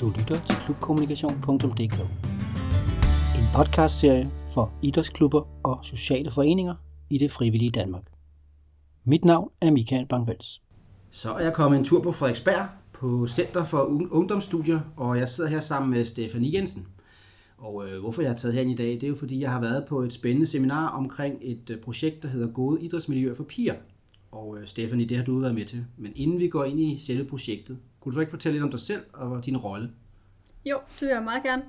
Du lytter til klubkommunikation.dk. En podcastserie for idrætsklubber og sociale foreninger i det frivillige Danmark. Mit navn er Michael Bangvels. Så er jeg kommet en tur på Frederiksberg på Center for Ungdomsstudier, og jeg sidder her sammen med Stefanie Jensen. Og øh, hvorfor jeg er taget herind i dag, det er jo fordi, jeg har været på et spændende seminar omkring et øh, projekt, der hedder Gode Idrætsmiljøer for Piger. Og øh, Stefanie, det har du været med til. Men inden vi går ind i selve projektet, kunne du så ikke fortælle lidt om dig selv og din rolle? Jo, det vil jeg meget gerne.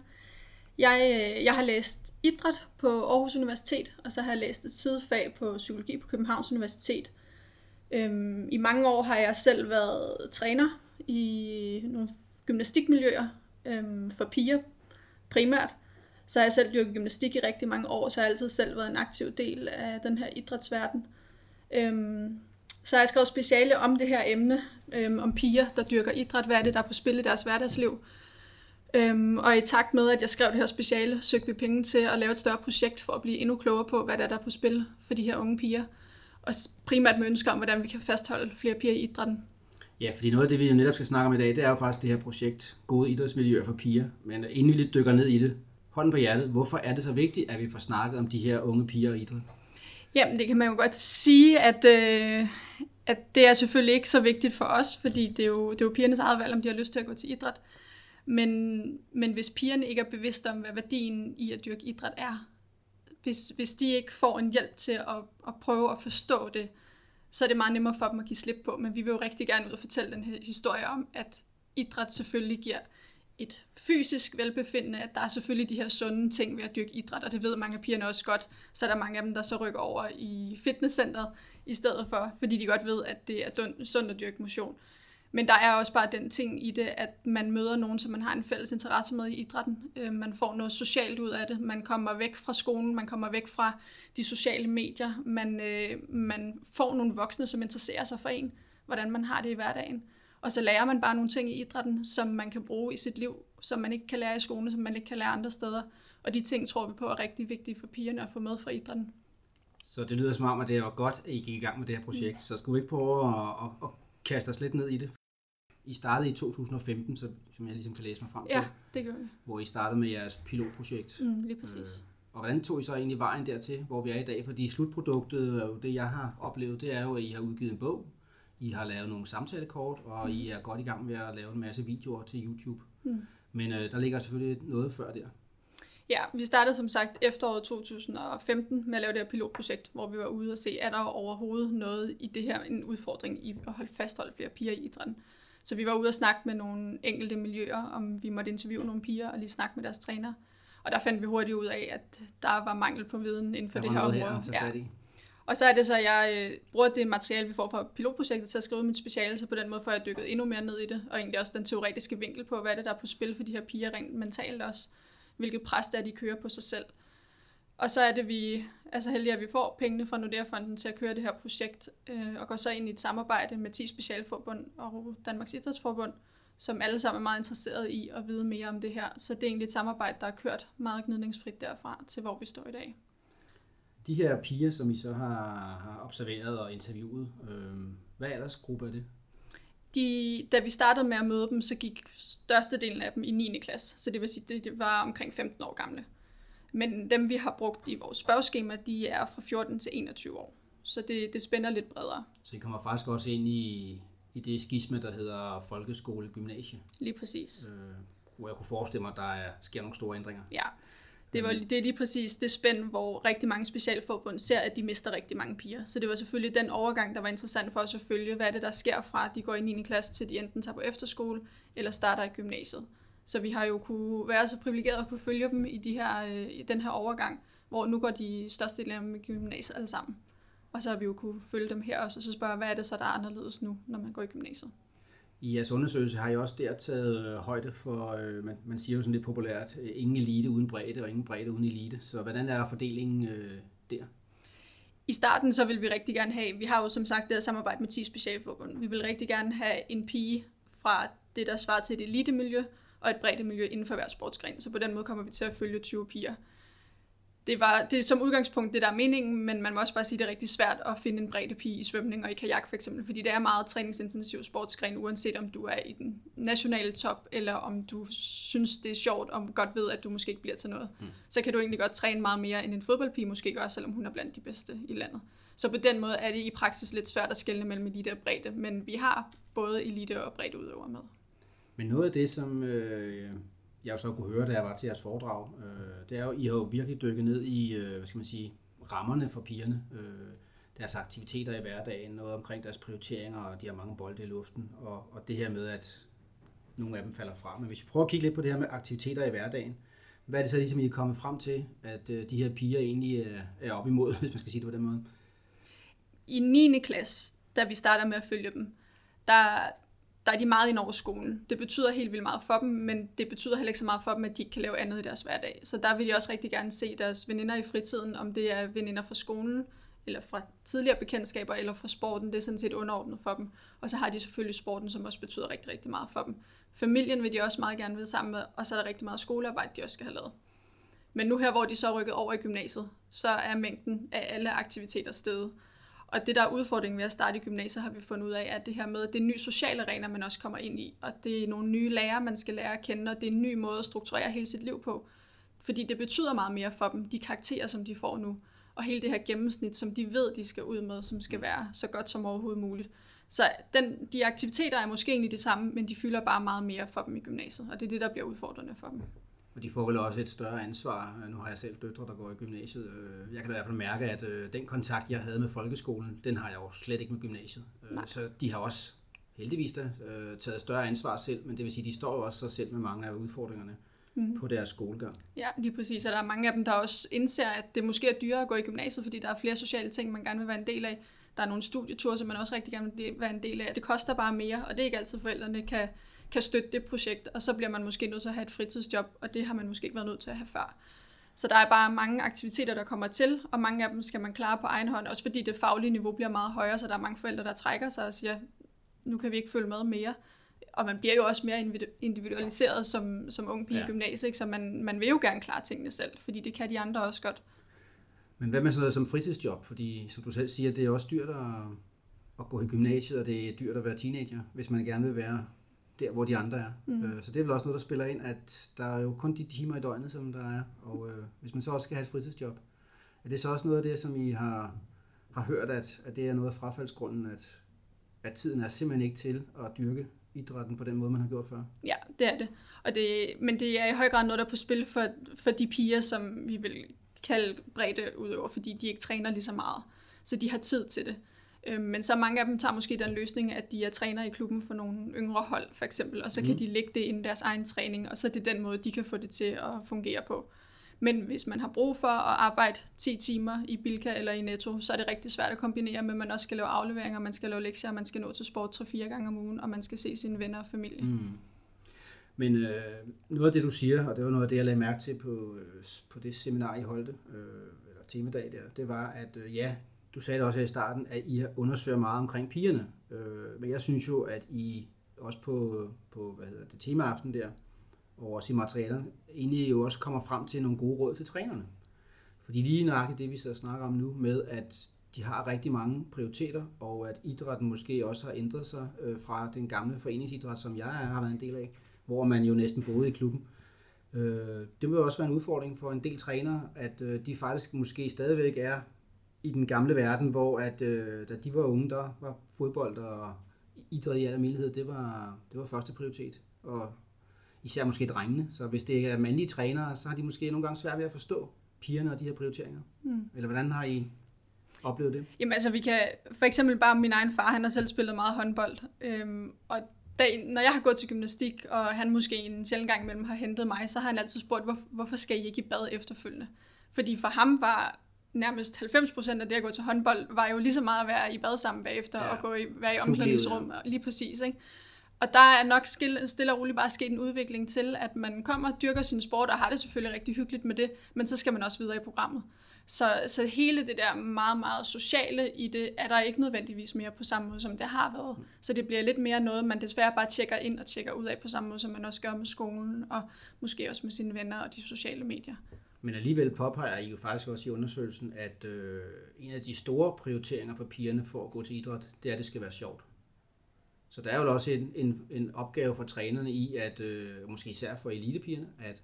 Jeg, øh, jeg har læst idræt på Aarhus Universitet, og så har jeg læst et sidefag på psykologi på Københavns Universitet. Øhm, I mange år har jeg selv været træner i nogle gymnastikmiljøer øhm, for piger primært. Så har jeg selv dyrket gymnastik i rigtig mange år, så har jeg altid selv været en aktiv del af den her idrætsverden. Øhm, så har jeg skrevet speciale om det her emne, øhm, om piger, der dyrker idræt. Hvad er det, der er på spil i deres hverdagsliv? Øhm, og i takt med, at jeg skrev det her speciale, søgte vi penge til at lave et større projekt for at blive endnu klogere på, hvad der er, der på spil for de her unge piger. Og primært med ønsker om, hvordan vi kan fastholde flere piger i idrætten. Ja, fordi noget af det, vi jo netop skal snakke om i dag, det er jo faktisk det her projekt, Gode Idrætsmiljøer for Piger. Men inden vi lidt dykker ned i det, hånden på hjertet, hvorfor er det så vigtigt, at vi får snakket om de her unge piger og idræt? Jamen, det kan man jo godt sige, at, øh, at det er selvfølgelig ikke så vigtigt for os, fordi det er, jo, det er jo pigernes eget valg, om de har lyst til at gå til idræt. Men, men hvis pigerne ikke er bevidste om, hvad værdien i at dyrke idræt er, hvis, hvis de ikke får en hjælp til at, at prøve at forstå det, så er det meget nemmere for dem at give slip på. Men vi vil jo rigtig gerne ud og fortælle den her historie om, at idræt selvfølgelig giver et fysisk velbefindende, at der er selvfølgelig de her sunde ting ved at dyrke idræt, og det ved mange af pigerne også godt, så er der mange af dem, der så rykker over i fitnesscenteret i stedet for, fordi de godt ved, at det er sundt at dyrke motion. Men der er også bare den ting i det, at man møder nogen, som man har en fælles interesse med i idrætten. Øh, man får noget socialt ud af det. Man kommer væk fra skolen, man kommer væk fra de sociale medier. Man, øh, man får nogle voksne, som interesserer sig for en, hvordan man har det i hverdagen. Og så lærer man bare nogle ting i idrætten, som man kan bruge i sit liv, som man ikke kan lære i skolen, som man ikke kan lære andre steder. Og de ting tror vi på er rigtig vigtige for pigerne at få med fra idrætten. Så det lyder som om, at det var godt, at I gik i gang med det her projekt. Mm. Så skulle vi ikke prøve at, at, at kaste os lidt ned i det? I startede i 2015, så, som jeg ligesom kan læse mig frem til. Ja, det gør vi. Hvor I startede med jeres pilotprojekt. Mm, lige præcis. Øh, og hvordan tog I så egentlig vejen dertil, hvor vi er i dag? Fordi slutproduktet, og det jeg har oplevet, det er jo, at I har udgivet en bog, I har lavet nogle samtalekort, og mm. I er godt i gang med at lave en masse videoer til YouTube. Mm. Men øh, der ligger selvfølgelig noget før der. Ja, vi startede som sagt efteråret 2015 med at lave det her pilotprojekt, hvor vi var ude og se, er der overhovedet noget i det her, en udfordring i at holde fastholde flere piger i idrætten. Så vi var ude og snakke med nogle enkelte miljøer, om vi måtte interviewe nogle piger og lige snakke med deres træner. Og der fandt vi hurtigt ud af, at der var mangel på viden inden for der det her område. Her ja. Og så er det så, at jeg øh, bruger det materiale, vi får fra pilotprojektet, til at skrive mit speciale, så på den måde får jeg dykket endnu mere ned i det, og egentlig også den teoretiske vinkel på, hvad er det, der er på spil for de her piger rent mentalt også. Hvilket pres det er, de kører på sig selv. Og så er det, vi er så heldige, at vi får pengene fra Nordea-fonden til at køre det her projekt, øh, og går så ind i et samarbejde med 10 specialforbund og Danmarks Idrætsforbund, som alle sammen er meget interesserede i at vide mere om det her. Så det er egentlig et samarbejde, der er kørt meget gnidningsfrit derfra til, hvor vi står i dag. De her piger, som I så har, har observeret og interviewet, øh, hvad aldersgruppe er det? De, da vi startede med at møde dem, så gik størstedelen af dem i 9. klasse, så det vil sige, det, det var omkring 15 år gamle. Men dem, vi har brugt i vores spørgeskema, de er fra 14 til 21 år. Så det, det spænder lidt bredere. Så I kommer faktisk også ind i, i det skisme, der hedder folkeskole gymnasie. Lige præcis. Øh, hvor jeg kunne forestille mig, at der er, sker nogle store ændringer. Ja, det, var, det er lige præcis det spænd, hvor rigtig mange specialforbund ser, at de mister rigtig mange piger. Så det var selvfølgelig den overgang, der var interessant for os at følge. Hvad er det, der sker fra, at de går i 9. klasse, til de enten tager på efterskole, eller starter i gymnasiet. Så vi har jo kunne være så privilegeret at kunne følge dem i, de her, øh, i den her overgang, hvor nu går de største af dem i gymnasiet alle sammen. Og så har vi jo kunne følge dem her også, og så spørge, hvad er det så, der er anderledes nu, når man går i gymnasiet? I jeres undersøgelse har I også der taget øh, højde for, øh, man, man siger jo sådan lidt populært, øh, ingen elite uden bredde, og ingen bredde uden elite. Så hvordan er fordelingen øh, der? I starten så vil vi rigtig gerne have, vi har jo som sagt det her samarbejde med 10 specialforbund, vi vil rigtig gerne have en pige fra det, der svarer til et elitemiljø, og et bredt miljø inden for hver sportsgren. Så på den måde kommer vi til at følge 20 piger det, var, det er som udgangspunkt det, der er meningen, men man må også bare sige, at det er rigtig svært at finde en bredde pige i svømning og i kajak for eksempel, fordi det er meget træningsintensiv sportsgren, uanset om du er i den nationale top, eller om du synes, det er sjovt, og godt ved, at du måske ikke bliver til noget. Mm. Så kan du egentlig godt træne meget mere, end en fodboldpige måske gør, selvom hun er blandt de bedste i landet. Så på den måde er det i praksis lidt svært at skelne mellem elite og bredde, men vi har både elite og bredde udøver med. Men noget af det, som øh, jeg jo så kunne høre, da jeg var til jeres foredrag, øh, det er jo, I har jo virkelig dykket ned i, øh, hvad skal man sige, rammerne for pigerne. Øh, deres aktiviteter i hverdagen, noget omkring deres prioriteringer, og de har mange bolde i luften, og, og det her med, at nogle af dem falder fra. Men hvis vi prøver at kigge lidt på det her med aktiviteter i hverdagen, hvad er det så ligesom, I er kommet frem til, at øh, de her piger egentlig er, er op imod, hvis man skal sige det på den måde? I 9. klasse, da vi starter med at følge dem, der, der er de meget ind over skolen. Det betyder helt vildt meget for dem, men det betyder heller ikke så meget for dem, at de ikke kan lave andet i deres hverdag. Så der vil de også rigtig gerne se deres veninder i fritiden, om det er veninder fra skolen, eller fra tidligere bekendtskaber, eller fra sporten. Det er sådan set underordnet for dem. Og så har de selvfølgelig sporten, som også betyder rigtig, rigtig meget for dem. Familien vil de også meget gerne være sammen med, og så er der rigtig meget skolearbejde, de også skal have lavet. Men nu her, hvor de så er rykket over i gymnasiet, så er mængden af alle aktiviteter steget. Og det, der er udfordringen ved at starte i gymnasiet, har vi fundet ud af, at det her med, at det er nye sociale arena, man også kommer ind i, og det er nogle nye lærere, man skal lære at kende, og det er en ny måde at strukturere hele sit liv på. Fordi det betyder meget mere for dem, de karakterer, som de får nu, og hele det her gennemsnit, som de ved, de skal ud med, som skal være så godt som overhovedet muligt. Så den, de aktiviteter er måske egentlig det samme, men de fylder bare meget mere for dem i gymnasiet, og det er det, der bliver udfordrende for dem. Og de får vel også et større ansvar. Nu har jeg selv døtre, der går i gymnasiet. Øh, jeg kan da i hvert fald mærke, at øh, den kontakt, jeg havde med folkeskolen, den har jeg jo slet ikke med gymnasiet. Øh, Nej. Så de har også heldigvis da taget større ansvar selv, men det vil sige, de står jo også sig selv med mange af udfordringerne mm. på deres skolegang. Ja, lige præcis. Og der er mange af dem, der også indser, at det måske er dyrere at gå i gymnasiet, fordi der er flere sociale ting, man gerne vil være en del af. Der er nogle studieture, som man også rigtig gerne vil være en del af. Det koster bare mere, og det er ikke altid forældrene kan kan støtte det projekt, og så bliver man måske nødt til at have et fritidsjob, og det har man måske ikke været nødt til at have før. Så der er bare mange aktiviteter, der kommer til, og mange af dem skal man klare på egen hånd, også fordi det faglige niveau bliver meget højere, så der er mange forældre, der trækker sig og siger, nu kan vi ikke følge med mere. Og man bliver jo også mere individualiseret som, som ung pige ja. i gymnasiet, så man, man vil jo gerne klare tingene selv, fordi det kan de andre også godt. Men hvad med sådan noget som fritidsjob? Fordi som du selv siger, det er også dyrt at, at gå i gymnasiet, og det er dyrt at være teenager, hvis man gerne vil være der, hvor de andre er. Mm. Øh, så det er vel også noget, der spiller ind, at der er jo kun de timer i døgnet, som der er. Og øh, hvis man så også skal have et fritidsjob, er det så også noget af det, som I har, har hørt, at, at det er noget af frafaldsgrunden, at, at tiden er simpelthen ikke til at dyrke idrætten på den måde, man har gjort før? Ja, det er det. Og det men det er i høj grad noget, der er på spil for, for de piger, som vi vil kalde bredde udøver, fordi de ikke træner lige så meget. Så de har tid til det. Øhm, men så mange af dem tager måske den løsning, at de er træner i klubben for nogle yngre hold, for eksempel, og så kan mm. de lægge det ind i deres egen træning, og så er det den måde, de kan få det til at fungere på. Men hvis man har brug for at arbejde 10 timer i Bilka eller i Netto, så er det rigtig svært at kombinere med, at man også skal lave afleveringer, man skal lave lektier, man skal nå til sport 3-4 gange om ugen, og man skal se sine venner og familie. Mm. Men øh, noget af det, du siger, og det var noget af det, jeg lagde mærke til på, øh, på det seminar, I holdte, øh, eller temadag der, det var, at øh, ja, du sagde det også i starten, at I undersøger meget omkring pigerne. Øh, men jeg synes jo, at I også på, på hvad hedder det, temaaften der, og også i materialerne, egentlig jo også kommer frem til nogle gode råd til trænerne. Fordi lige nøjagtigt det, vi så snakker om nu, med at de har rigtig mange prioriteter, og at idrætten måske også har ændret sig øh, fra den gamle foreningsidræt, som jeg har været en del af, hvor man jo næsten boede i klubben. Øh, det må jo også være en udfordring for en del trænere, at øh, de faktisk måske stadigvæk er i den gamle verden, hvor at, øh, da de var unge, der var fodbold og idræt i almindelighed, det var, det var første prioritet. Og især måske drengene. Så hvis det er mandlige trænere, så har de måske nogle gange svært ved at forstå pigerne og de her prioriteringer. Mm. Eller hvordan har I oplevet det? Jamen altså, vi kan for eksempel bare min egen far, han har selv spillet meget håndbold. Øhm, og da, når jeg har gået til gymnastik, og han måske en sjældent gang imellem har hentet mig, så har han altid spurgt, hvor, hvorfor skal I ikke i bad efterfølgende? Fordi for ham var nærmest 90% af det at gå til håndbold, var jo lige så meget at være i bad sammen bagefter, ja. og gå i, være i omklædningsrum, lige præcis, ikke? Og der er nok stille og roligt bare sket en udvikling til, at man kommer og dyrker sin sport, og har det selvfølgelig rigtig hyggeligt med det, men så skal man også videre i programmet. Så, så hele det der meget, meget sociale i det, er der ikke nødvendigvis mere på samme måde, som det har været. Så det bliver lidt mere noget, man desværre bare tjekker ind og tjekker ud af på samme måde, som man også gør med skolen, og måske også med sine venner og de sociale medier. Men alligevel påpeger I jo faktisk også i undersøgelsen, at øh, en af de store prioriteringer for pigerne for at gå til idræt, det er, at det skal være sjovt. Så der er jo også en, en, en opgave for trænerne i, at øh, måske især for elitepigerne, at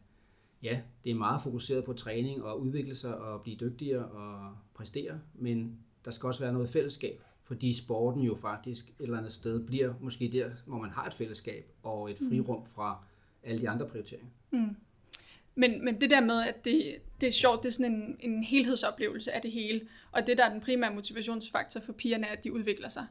ja, det er meget fokuseret på træning og udvikle sig og blive dygtigere og præstere, men der skal også være noget fællesskab, fordi sporten jo faktisk et eller andet sted bliver måske der, hvor man har et fællesskab og et frirum fra alle de andre prioriteringer. Mm. Men, men det der med, at det, det er sjovt, det er sådan en, en helhedsoplevelse af det hele. Og det, der er den primære motivationsfaktor for pigerne, er, at de udvikler sig.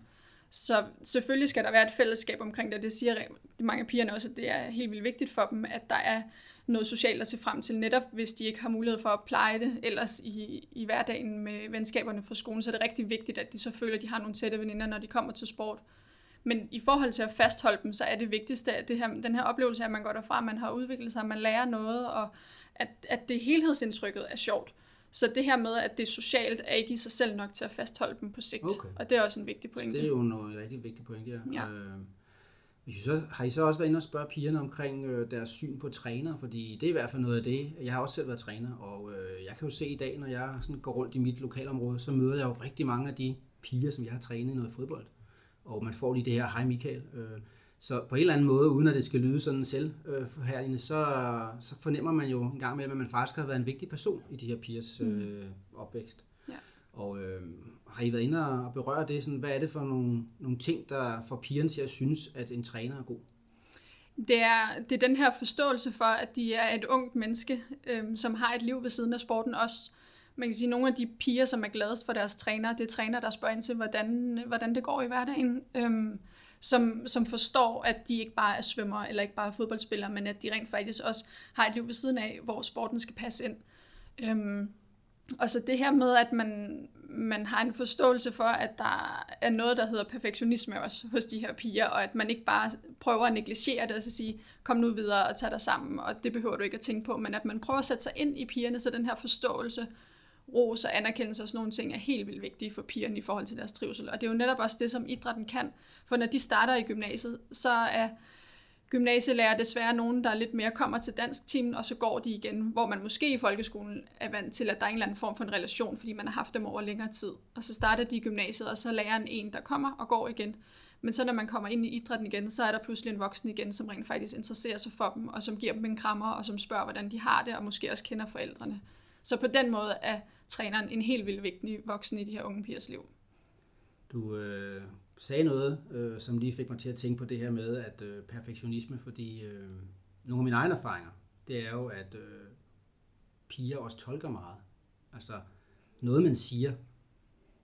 Så selvfølgelig skal der være et fællesskab omkring det. Det siger mange af pigerne også, at det er helt vildt vigtigt for dem, at der er noget socialt at se frem til, netop hvis de ikke har mulighed for at pleje det ellers i, i hverdagen med venskaberne fra skolen, så er det rigtig vigtigt, at de så føler, at de har nogle tætte veninder, når de kommer til sport. Men i forhold til at fastholde dem, så er det vigtigste, at det her, den her oplevelse at man går derfra, man har udviklet sig, man lærer noget, og at, at det helhedsindtrykket er sjovt. Så det her med, at det er socialt, er ikke i sig selv nok til at fastholde dem på sigt. Okay. Og det er også en vigtig pointe. Så det er jo noget rigtig vigtigt pointe, ja. ja. Øh, så, har I så også været inde og spørge pigerne omkring øh, deres syn på træner? Fordi det er i hvert fald noget af det. Jeg har også selv været træner, og øh, jeg kan jo se i dag, når jeg sådan går rundt i mit lokalområde, så møder jeg jo rigtig mange af de piger, som jeg har trænet i noget fodbold. Og man får lige det her, hej Michael. Øh, så på en eller anden måde, uden at det skal lyde sådan selvforhærligende, så, så fornemmer man jo en gang med, at man faktisk har været en vigtig person i de her pigers mm. øh, opvækst. Ja. Og øh, har I været inde og berøre det? Sådan, hvad er det for nogle, nogle ting, der får pigerne til at synes, at en træner er god? Det er, det er den her forståelse for, at de er et ungt menneske, øh, som har et liv ved siden af sporten også. Man kan sige, at nogle af de piger, som er gladest for deres træner, det er træner, der spørger ind til, hvordan, hvordan det går i hverdagen. Øhm, som, som forstår, at de ikke bare er svømmer eller ikke bare er fodboldspillere, men at de rent faktisk også har et liv ved siden af, hvor sporten skal passe ind. Øhm, og så det her med, at man, man har en forståelse for, at der er noget, der hedder perfektionisme også hos de her piger, og at man ikke bare prøver at negligere det og så sige, kom nu videre og tag dig sammen, og det behøver du ikke at tænke på, men at man prøver at sætte sig ind i pigerne, så den her forståelse ros og anerkendelse og sådan nogle ting er helt vildt vigtige for pigerne i forhold til deres trivsel. Og det er jo netop også det, som idrætten kan. For når de starter i gymnasiet, så er gymnasielærer desværre nogen, der lidt mere kommer til dansk timen, og så går de igen, hvor man måske i folkeskolen er vant til, at der er en eller anden form for en relation, fordi man har haft dem over længere tid. Og så starter de i gymnasiet, og så lærer en, der kommer og går igen. Men så når man kommer ind i idrætten igen, så er der pludselig en voksen igen, som rent faktisk interesserer sig for dem, og som giver dem en krammer, og som spørger, hvordan de har det, og måske også kender forældrene. Så på den måde er træneren en helt vildt vigtig voksen i de her unge pigers liv. Du øh, sagde noget, øh, som lige fik mig til at tænke på det her med at øh, perfektionisme, fordi øh, nogle af mine egne erfaringer, det er jo, at øh, piger også tolker meget. Altså noget, man siger,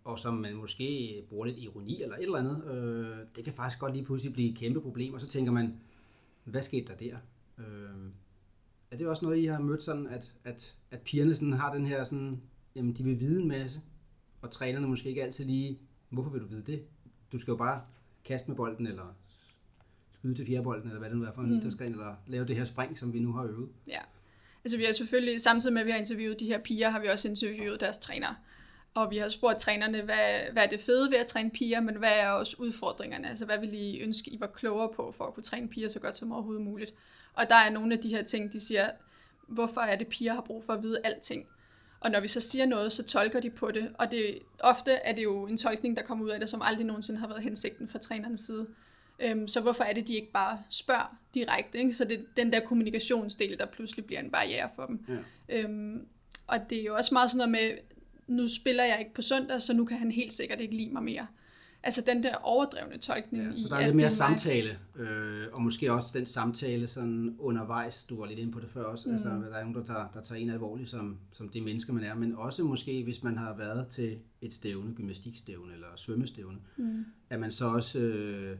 og som man måske bruger lidt ironi eller et eller andet, øh, det kan faktisk godt lige pludselig blive et kæmpe problem, og så tænker man, hvad skete der der? Øh, er det også noget, I har mødt sådan, at, at, at pigerne sådan har den her sådan, jamen de vil vide en masse, og trænerne måske ikke altid lige, hvorfor vil du vide det? Du skal jo bare kaste med bolden, eller skyde til fjerdebolden, eller hvad det nu er for en mm. idrætsgren, eller lave det her spring, som vi nu har øvet. Ja, altså vi har selvfølgelig, samtidig med at vi har interviewet de her piger, har vi også interviewet deres træner. Og vi har spurgt trænerne, hvad, hvad er det fede ved at træne piger, men hvad er også udfordringerne? Altså hvad vil I ønske, I var klogere på, for at kunne træne piger så godt som overhovedet muligt? Og der er nogle af de her ting, de siger, hvorfor er det, piger har brug for at vide alting? Og når vi så siger noget, så tolker de på det. Og det, ofte er det jo en tolkning, der kommer ud af det, som aldrig nogensinde har været hensigten fra trænerens side. Øhm, så hvorfor er det, de ikke bare spørger direkte? Ikke? Så det er den der kommunikationsdel, der pludselig bliver en barriere for dem. Ja. Øhm, og det er jo også meget sådan noget med, nu spiller jeg ikke på søndag, så nu kan han helt sikkert ikke lide mig mere. Altså den der overdrevne tolkning. Ja, så der er lidt mere samtale, øh, og måske også den samtale sådan undervejs, du var lidt inde på det før også, altså, mm. altså der er nogen, der tager, der tager en alvorligt som, som det menneske, man er, men også måske, hvis man har været til et stævne, gymnastikstævne eller svømmestævne, mm. at man så også øh,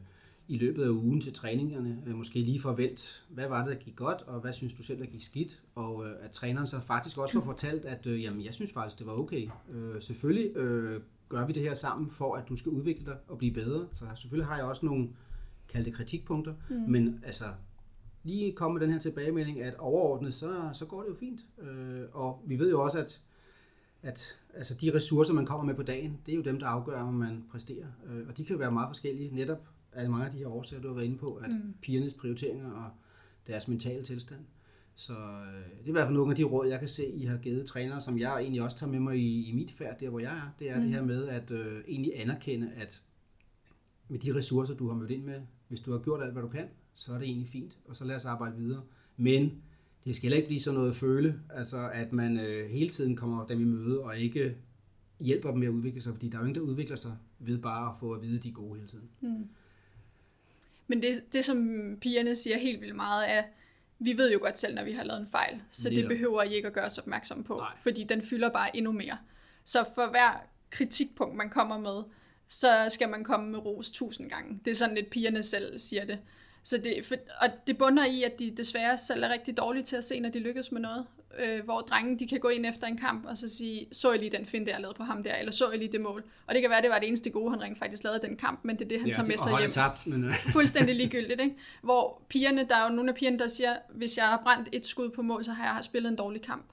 i løbet af ugen til træningerne øh, måske lige forvent, hvad var det, der gik godt, og hvad synes du selv, der gik skidt, og øh, at træneren så faktisk også får fortalt, at øh, jamen, jeg synes faktisk, det var okay. Øh, selvfølgelig øh, gør vi det her sammen, for at du skal udvikle dig og blive bedre. Så selvfølgelig har jeg også nogle kaldte kritikpunkter, mm. men altså lige komme med den her tilbagemelding, at overordnet, så, så går det jo fint. Øh, og vi ved jo også, at, at altså de ressourcer, man kommer med på dagen, det er jo dem, der afgør, om man præsterer. Øh, og de kan jo være meget forskellige, netop af mange af de her årsager, du har været inde på, at mm. pigernes prioriteringer og deres mentale tilstand. Så øh, det er i hvert fald nogle af de råd, jeg kan se, I har givet trænere, som jeg egentlig også tager med mig i, i mit færd, der hvor jeg er. Det er mm. det her med at øh, egentlig anerkende, at med de ressourcer, du har mødt ind med, hvis du har gjort alt, hvad du kan, så er det egentlig fint, og så lad os arbejde videre. Men det skal heller ikke blive sådan noget føle, altså at man øh, hele tiden kommer dem i møde, og ikke hjælper dem med at udvikle sig, fordi der er jo ingen, der udvikler sig ved bare at få at vide, at de er gode hele tiden. Mm. Men det, det, som pigerne siger helt vildt meget, er, vi ved jo godt selv, når vi har lavet en fejl, så det behøver I ikke at gøre os opmærksom på, Nej. fordi den fylder bare endnu mere. Så for hver kritikpunkt, man kommer med, så skal man komme med ros tusind gange. Det er sådan lidt pigerne selv siger det. Så det, for, og det bunder i, at de desværre selv er rigtig dårlige til at se, når de lykkes med noget. Øh, hvor drenge, de kan gå ind efter en kamp og så sige, så jeg lige den find, der jeg lavede på ham der, eller så jeg lige det mål. Og det kan være, det var det eneste gode, han rent faktisk lavede den kamp, men det er det, han ja, tager med sig hjem. Tabt, men... Øh. Fuldstændig ligegyldigt, ikke? Hvor pigerne, der er jo nogle af pigerne, der siger, hvis jeg har brændt et skud på mål, så har jeg spillet en dårlig kamp.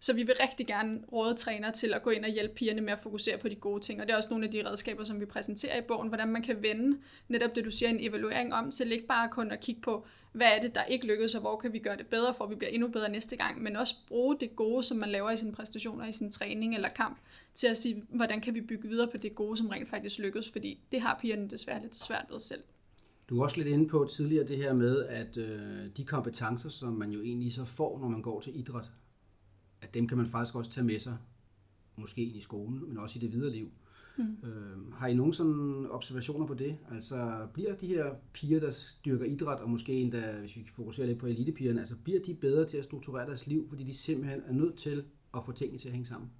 Så vi vil rigtig gerne råde træner til at gå ind og hjælpe pigerne med at fokusere på de gode ting. Og det er også nogle af de redskaber, som vi præsenterer i bogen, hvordan man kan vende netop det, du siger, en evaluering om, til ikke bare kun at kigge på, hvad er det, der ikke lykkedes, og hvor kan vi gøre det bedre, for at vi bliver endnu bedre næste gang, men også bruge det gode, som man laver i sine præstationer, i sin træning eller kamp, til at sige, hvordan kan vi bygge videre på det gode, som rent faktisk lykkedes, fordi det har pigerne desværre lidt svært ved selv. Du er også lidt inde på tidligere det her med, at øh, de kompetencer, som man jo egentlig så får, når man går til idræt, at dem kan man faktisk også tage med sig, måske ind i skolen, men også i det videre liv. Mm. Øh, har I nogen sådan observationer på det? Altså bliver de her piger, der styrker idræt, og måske endda, hvis vi fokuserer lidt på elitepigerne, altså bliver de bedre til at strukturere deres liv, fordi de simpelthen er nødt til at få tingene til at hænge sammen?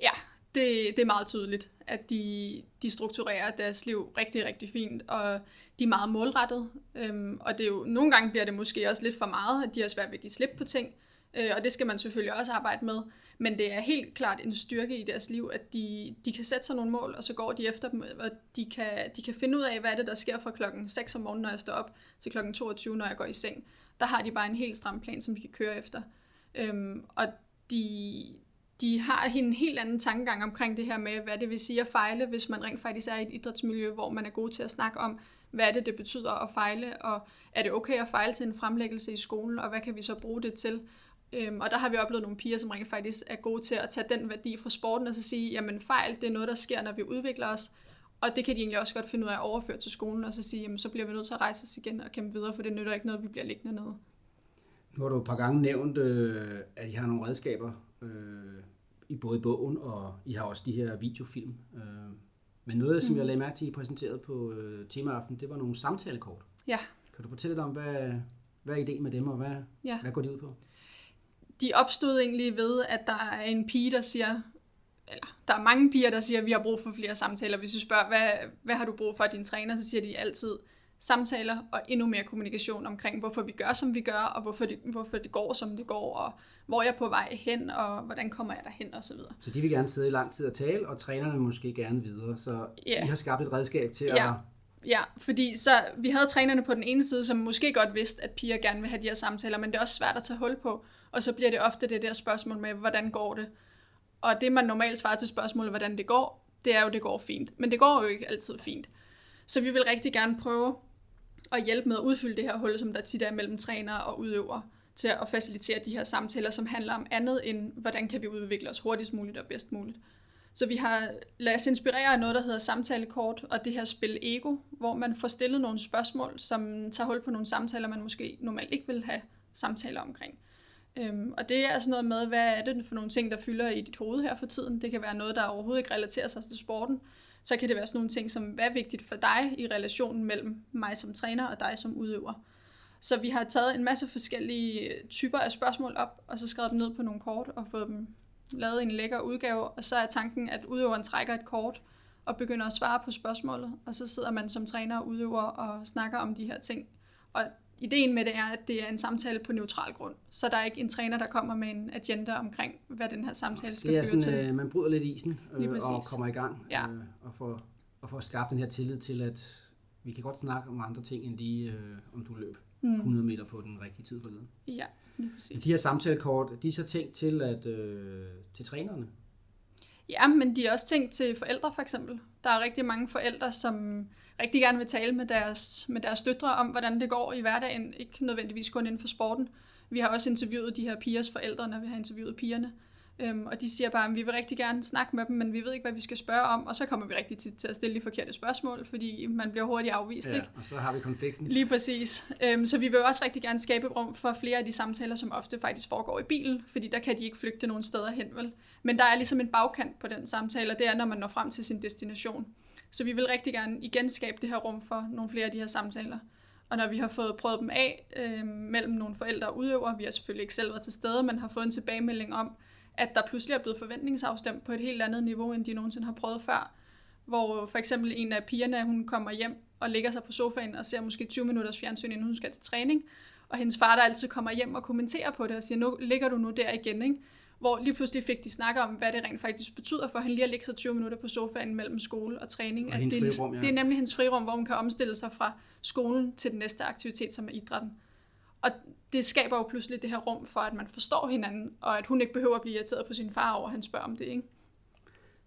Ja, det, det er meget tydeligt, at de, de strukturerer deres liv rigtig, rigtig fint, og de er meget målrettet. Øhm, og det er jo, nogle gange bliver det måske også lidt for meget, at de har svært ved at give slip på ting. Øh, og det skal man selvfølgelig også arbejde med. Men det er helt klart en styrke i deres liv, at de, de kan sætte sig nogle mål, og så går de efter dem, og de kan, de kan finde ud af, hvad er det, der sker fra klokken 6 om morgenen, når jeg står op, til klokken 22, når jeg går i seng. Der har de bare en helt stram plan, som de kan køre efter. Øhm, og de, de har en helt anden tankegang omkring det her med, hvad det vil sige at fejle, hvis man rent faktisk er i et idrætsmiljø, hvor man er god til at snakke om, hvad er det, det betyder at fejle, og er det okay at fejle til en fremlæggelse i skolen, og hvad kan vi så bruge det til? Øhm, og der har vi oplevet nogle piger, som rent faktisk er gode til at tage den værdi fra sporten og så sige, jamen fejl, det er noget, der sker, når vi udvikler os. Og det kan de egentlig også godt finde ud af at overføre til skolen, og så sige, jamen så bliver vi nødt til at rejse os igen og kæmpe videre, for det nytter ikke noget, vi bliver liggende nede. Nu har du et par gange nævnt, øh, at I har nogle redskaber øh, i både bogen, og I har også de her videofilm. Øh, men noget, som mm. jeg lagde mærke til, I præsenterede på øh, temaaften, det var nogle samtalekort. Ja. Kan du fortælle dig om, hvad, hvad er ideen med dem, og hvad, ja. hvad går de ud på? De opstod egentlig ved, at der er en pige, der siger, eller der er mange piger, der siger, at vi har brug for flere samtaler. Hvis du spørger, hvad, hvad har du brug for din træner, så siger de altid samtaler og endnu mere kommunikation omkring, hvorfor vi gør, som vi gør, og hvorfor det, hvorfor det går, som det går, og hvor jeg er på vej hen, og hvordan kommer jeg derhen, og så videre. Så de vil gerne sidde i lang tid og tale, og trænerne måske gerne videre, så yeah. I har skabt et redskab til ja. at Ja, fordi så vi havde trænerne på den ene side, som måske godt vidste, at piger gerne vil have de her samtaler, men det er også svært at tage hul på. Og så bliver det ofte det der spørgsmål med, hvordan går det? Og det, man normalt svarer til spørgsmålet, hvordan det går, det er jo, det går fint. Men det går jo ikke altid fint. Så vi vil rigtig gerne prøve at hjælpe med at udfylde det her hul, som der tit er mellem træner og udøver, til at facilitere de her samtaler, som handler om andet end, hvordan kan vi udvikle os hurtigst muligt og bedst muligt. Så vi har ladet os inspirere af noget, der hedder samtalekort, og det her spil Ego, hvor man får stillet nogle spørgsmål, som tager hul på nogle samtaler, man måske normalt ikke vil have samtaler omkring. Øhm, og det er altså noget med, hvad er det for nogle ting, der fylder i dit hoved her for tiden. Det kan være noget, der overhovedet ikke relaterer sig til sporten. Så kan det være sådan nogle ting, som hvad er vigtigt for dig i relationen mellem mig som træner og dig som udøver. Så vi har taget en masse forskellige typer af spørgsmål op, og så skrevet dem ned på nogle kort og fået dem lavet en lækker udgave. Og så er tanken, at udøveren trækker et kort og begynder at svare på spørgsmålet, og så sidder man som træner og udøver og snakker om de her ting. Og ideen med det er, at det er en samtale på neutral grund. Så der er ikke en træner, der kommer med en agenda omkring, hvad den her samtale skal føre til. Øh, man bryder lidt isen øh, og kommer i gang. Ja. Øh, og, får, og får skabt den her tillid til, at vi kan godt snakke om andre ting, end lige øh, om du løb mm. 100 meter på den rigtige tid forleden. Ja, lige præcis. De her samtalekort, de er så tænkt til, at, øh, til trænerne? Ja, men de er også tænkt til forældre for eksempel. Der er rigtig mange forældre, som rigtig gerne vil tale med deres, med deres døtre om, hvordan det går i hverdagen, ikke nødvendigvis kun inden for sporten. Vi har også interviewet de her pigers forældre, når vi har interviewet pigerne. Øhm, og de siger bare, at vi vil rigtig gerne snakke med dem, men vi ved ikke, hvad vi skal spørge om, og så kommer vi rigtig tit til at stille de forkerte spørgsmål, fordi man bliver hurtigt afvist. Ja, ikke? og så har vi konflikten. Lige præcis. Øhm, så vi vil også rigtig gerne skabe rum for flere af de samtaler, som ofte faktisk foregår i bilen, fordi der kan de ikke flygte nogen steder hen, vel? Men der er ligesom en bagkant på den samtale, og det er, når man når frem til sin destination. Så vi vil rigtig gerne igen skabe det her rum for nogle flere af de her samtaler. Og når vi har fået prøvet dem af øh, mellem nogle forældre og udøvere, vi har selvfølgelig ikke selv været til stede, men har fået en tilbagemelding om, at der pludselig er blevet forventningsafstemt på et helt andet niveau, end de nogensinde har prøvet før. Hvor for eksempel en af pigerne, hun kommer hjem og ligger sig på sofaen og ser måske 20 minutters fjernsyn, inden hun skal til træning. Og hendes far, der altid kommer hjem og kommenterer på det og siger, nu ligger du nu der igen, ikke? Hvor lige pludselig fik de snakke om, hvad det rent faktisk betyder for hende lige at ligge sig 20 minutter på sofaen mellem skole og træning. Og at det, frirum, ja. det er nemlig hendes frirum, hvor hun kan omstille sig fra skolen til den næste aktivitet, som er idrætten. Og det skaber jo pludselig det her rum for, at man forstår hinanden, og at hun ikke behøver at blive irriteret på sin far over, at han spørger om det. Ikke?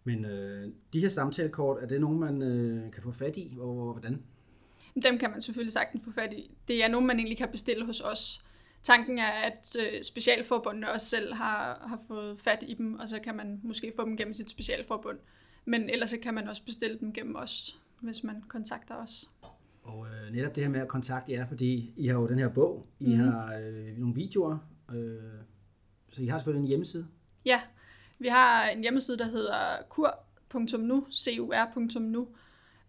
Men øh, de her samtalekort, er det nogen, man øh, kan få fat i, og hvordan? Dem kan man selvfølgelig sagtens få fat i. Det er nogen, man egentlig kan bestille hos os. Tanken er, at øh, specialforbundene også selv har, har fået fat i dem, og så kan man måske få dem gennem sit specialforbund. Men ellers så kan man også bestille dem gennem os, hvis man kontakter os. Og øh, netop det her med at kontakte jer, fordi I har jo den her bog, I mm. har øh, nogle videoer, øh, så I har selvfølgelig en hjemmeside. Ja, vi har en hjemmeside, der hedder kur.nu, cur.nu,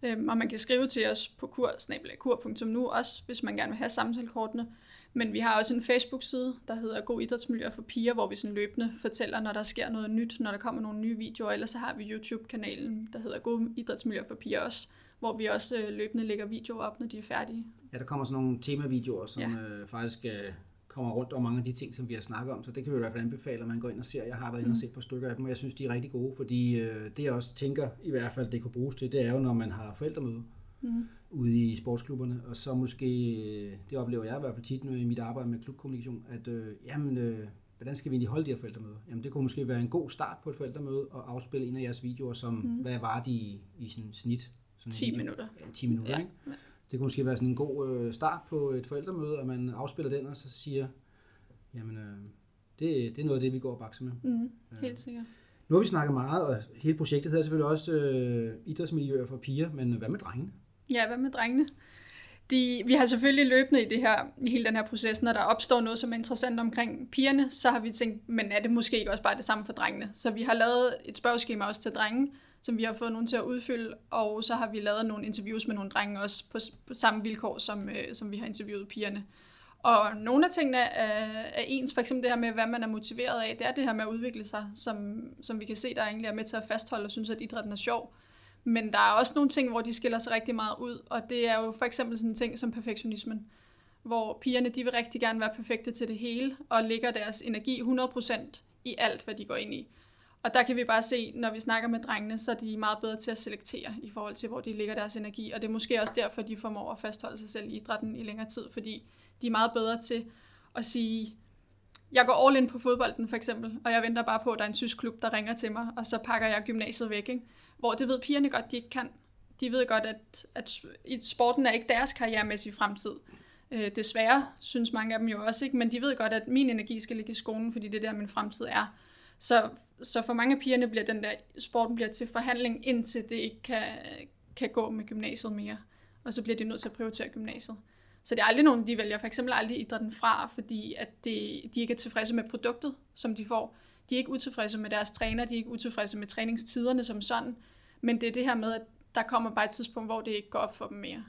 øhm, og man kan skrive til os på kur, kur.nu også, hvis man gerne vil have samtalekortene. Men vi har også en Facebook-side, der hedder God Idrætsmiljø for Piger, hvor vi sådan løbende fortæller, når der sker noget nyt, når der kommer nogle nye videoer. Ellers så har vi YouTube-kanalen, der hedder God Idrætsmiljø for Piger også, hvor vi også øh, løbende lægger videoer op, når de er færdige. Ja, der kommer sådan nogle temavideoer, som Ja. øh, faktisk øh, kommer rundt om mange af de ting, som vi har snakket om. Så det kan vi i hvert fald anbefale, at man går ind og ser. Jeg har været inde og set på stykker af dem, og jeg synes, de er rigtig gode, fordi øh, det jeg også tænker, i hvert fald det kunne bruges til, det er jo, når man har forældremøde Mm. ude i sportsklubberne, og så måske, det oplever jeg i hvert fald tit i mit arbejde med klubkommunikation, at øh, jamen, øh, hvordan skal vi egentlig holde de her forældremøder? Jamen det kunne måske være en god start på et forældremøde, og afspille en af jeres videoer, som, mm. hvad var de i, i sådan snit? Sådan en 10 video? minutter. Ja, 10 minutter, Ja. ikke? Det kunne måske være sådan en god øh, start på et forældremøde, at man afspiller den, og så siger, jamen, øh, det, det er noget af det, vi går og bakser med. Mm. Helt sikkert. Nu har vi snakket meget, og hele projektet hedder selvfølgelig også øh, idrætsmiljøer for piger, men hvad med drengene? Ja, hvad med drengene? De, vi har selvfølgelig løbende i, det her, i hele den her proces, når der opstår noget, som er interessant omkring pigerne, så har vi tænkt, men er det måske ikke også bare det samme for drengene? Så vi har lavet et spørgeskema også til drenge, som vi har fået nogen til at udfylde, og så har vi lavet nogle interviews med nogle drenge også på, på samme vilkår, som, øh, som vi har interviewet pigerne. Og nogle af tingene er, er ens, for eksempel det her med, hvad man er motiveret af, det er det her med at udvikle sig, som, som vi kan se, der egentlig er med til at fastholde og synes, at idrætten er sjov. Men der er også nogle ting, hvor de skiller sig rigtig meget ud, og det er jo for eksempel sådan en ting som perfektionismen, hvor pigerne de vil rigtig gerne være perfekte til det hele, og lægger deres energi 100% i alt, hvad de går ind i. Og der kan vi bare se, når vi snakker med drengene, så er de meget bedre til at selektere i forhold til, hvor de ligger deres energi. Og det er måske også derfor, de formår at fastholde sig selv i idrætten i længere tid, fordi de er meget bedre til at sige, jeg går all in på fodbolden for eksempel, og jeg venter bare på, at der er en tysk klub, der ringer til mig, og så pakker jeg gymnasiet væk. Ikke? Hvor det ved pigerne godt, de ikke kan. De ved godt, at, at sporten er ikke deres karrieremæssige fremtid. Øh, desværre, synes mange af dem jo også, ikke? men de ved godt, at min energi skal ligge i skolen, fordi det er der, min fremtid er. Så, så for mange af pigerne bliver den der, sporten bliver til forhandling, indtil det ikke kan, kan gå med gymnasiet mere. Og så bliver de nødt til at prioritere gymnasiet. Så det er aldrig nogen, de vælger for eksempel aldrig idrætten fra, fordi at det, de ikke er tilfredse med produktet, som de får. De er ikke utilfredse med deres træner, de er ikke utilfredse med træningstiderne som sådan, men det er det her med, at der kommer bare et tidspunkt, hvor det ikke går op for dem mere.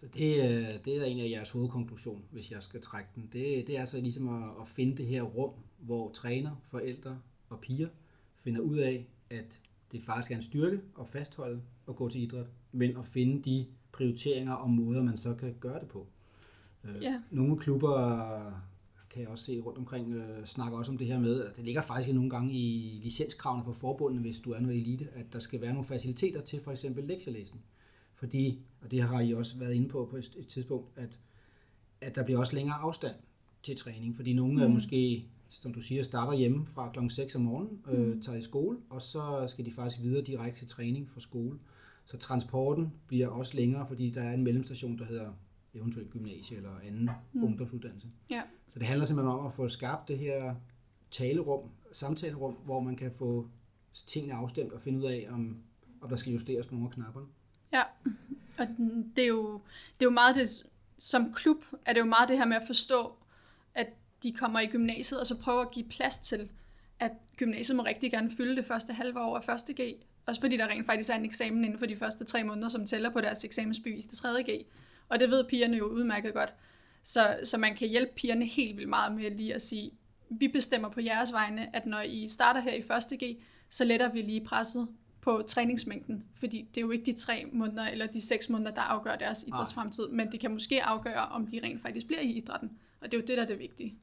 Så det, øh, det er en af jeres hovedkonklusion, hvis jeg skal trække den. Det, det er altså ligesom at, at finde det her rum, hvor træner, forældre og piger finder ud af, at det faktisk er en styrke at fastholde og gå til idræt, men at finde de prioriteringer og måder, man så kan gøre det på. Øh, Ja. Nogle klubber kan jeg også se rundt omkring, øh, snakker også om det her med, at det ligger faktisk nogle gange i licenskravene for forbundet, hvis du er noget elite, at der skal være nogle faciliteter til for eksempel lektielæsning. Fordi, og det har I også været inde på på et, et tidspunkt, at, at der bliver også længere afstand til træning, fordi nogle mm. er måske, som du siger, starter hjemme fra klokken 6 om morgenen, øh, tager i skole, og så skal de faktisk videre direkte til træning fra skole. Så transporten bliver også længere, fordi der er en mellemstation, der hedder eventuelt gymnasie eller anden mm. ungdomsuddannelse. Ja. Så det handler simpelthen om at få skabt det her talerum, samtalerum, hvor man kan få tingene afstemt og finde ud af, om, om der skal justeres på nogle af knapperne. Ja, og det er jo, det er jo meget det, som klub er det jo meget det her med at forstå, de kommer i gymnasiet, og så prøver at give plads til, at gymnasiet må rigtig gerne fylde det første halve år af første G. Også fordi der rent faktisk er en eksamen inden for de første tre måneder, som tæller på deres eksamensbevis til 3. G. Og det ved pigerne jo udmærket godt. Så, så man kan hjælpe pigerne helt vildt meget med lige at sige, vi bestemmer på jeres vegne, at når I starter her i første G, så letter vi lige presset på træningsmængden, fordi det er jo ikke de tre måneder eller de seks måneder, der afgør deres idrætsfremtid, men det kan måske afgøre, om de rent faktisk bliver i idrætten. Og det er jo det, der er det vigtige.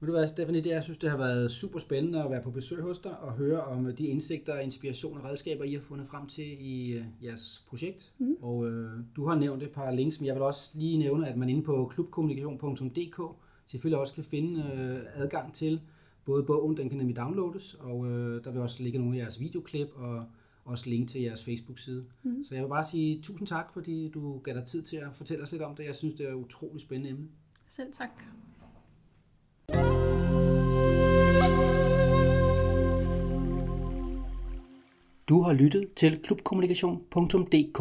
Vil du være, Stephanie, det, jeg synes, det har været super spændende at være på besøg hos dig og høre om de indsigter, inspiration og redskaber, I har fundet frem til i uh, jeres projekt. Mm. Og uh, du har nævnt et par links, men jeg vil også lige nævne, at man inde på klubkommunikation.dk selvfølgelig også kan finde uh, adgang til både bogen, den kan nemlig downloades, og øh, der vil også ligge nogle af jeres videoklip og også link til jeres Facebook-side. Mm. Så jeg vil bare sige tusind tak, fordi du gav dig tid til at fortælle os lidt om det. Jeg synes, det er et utroligt spændende emne. Selv tak. Du har lyttet til klubkommunikation.dk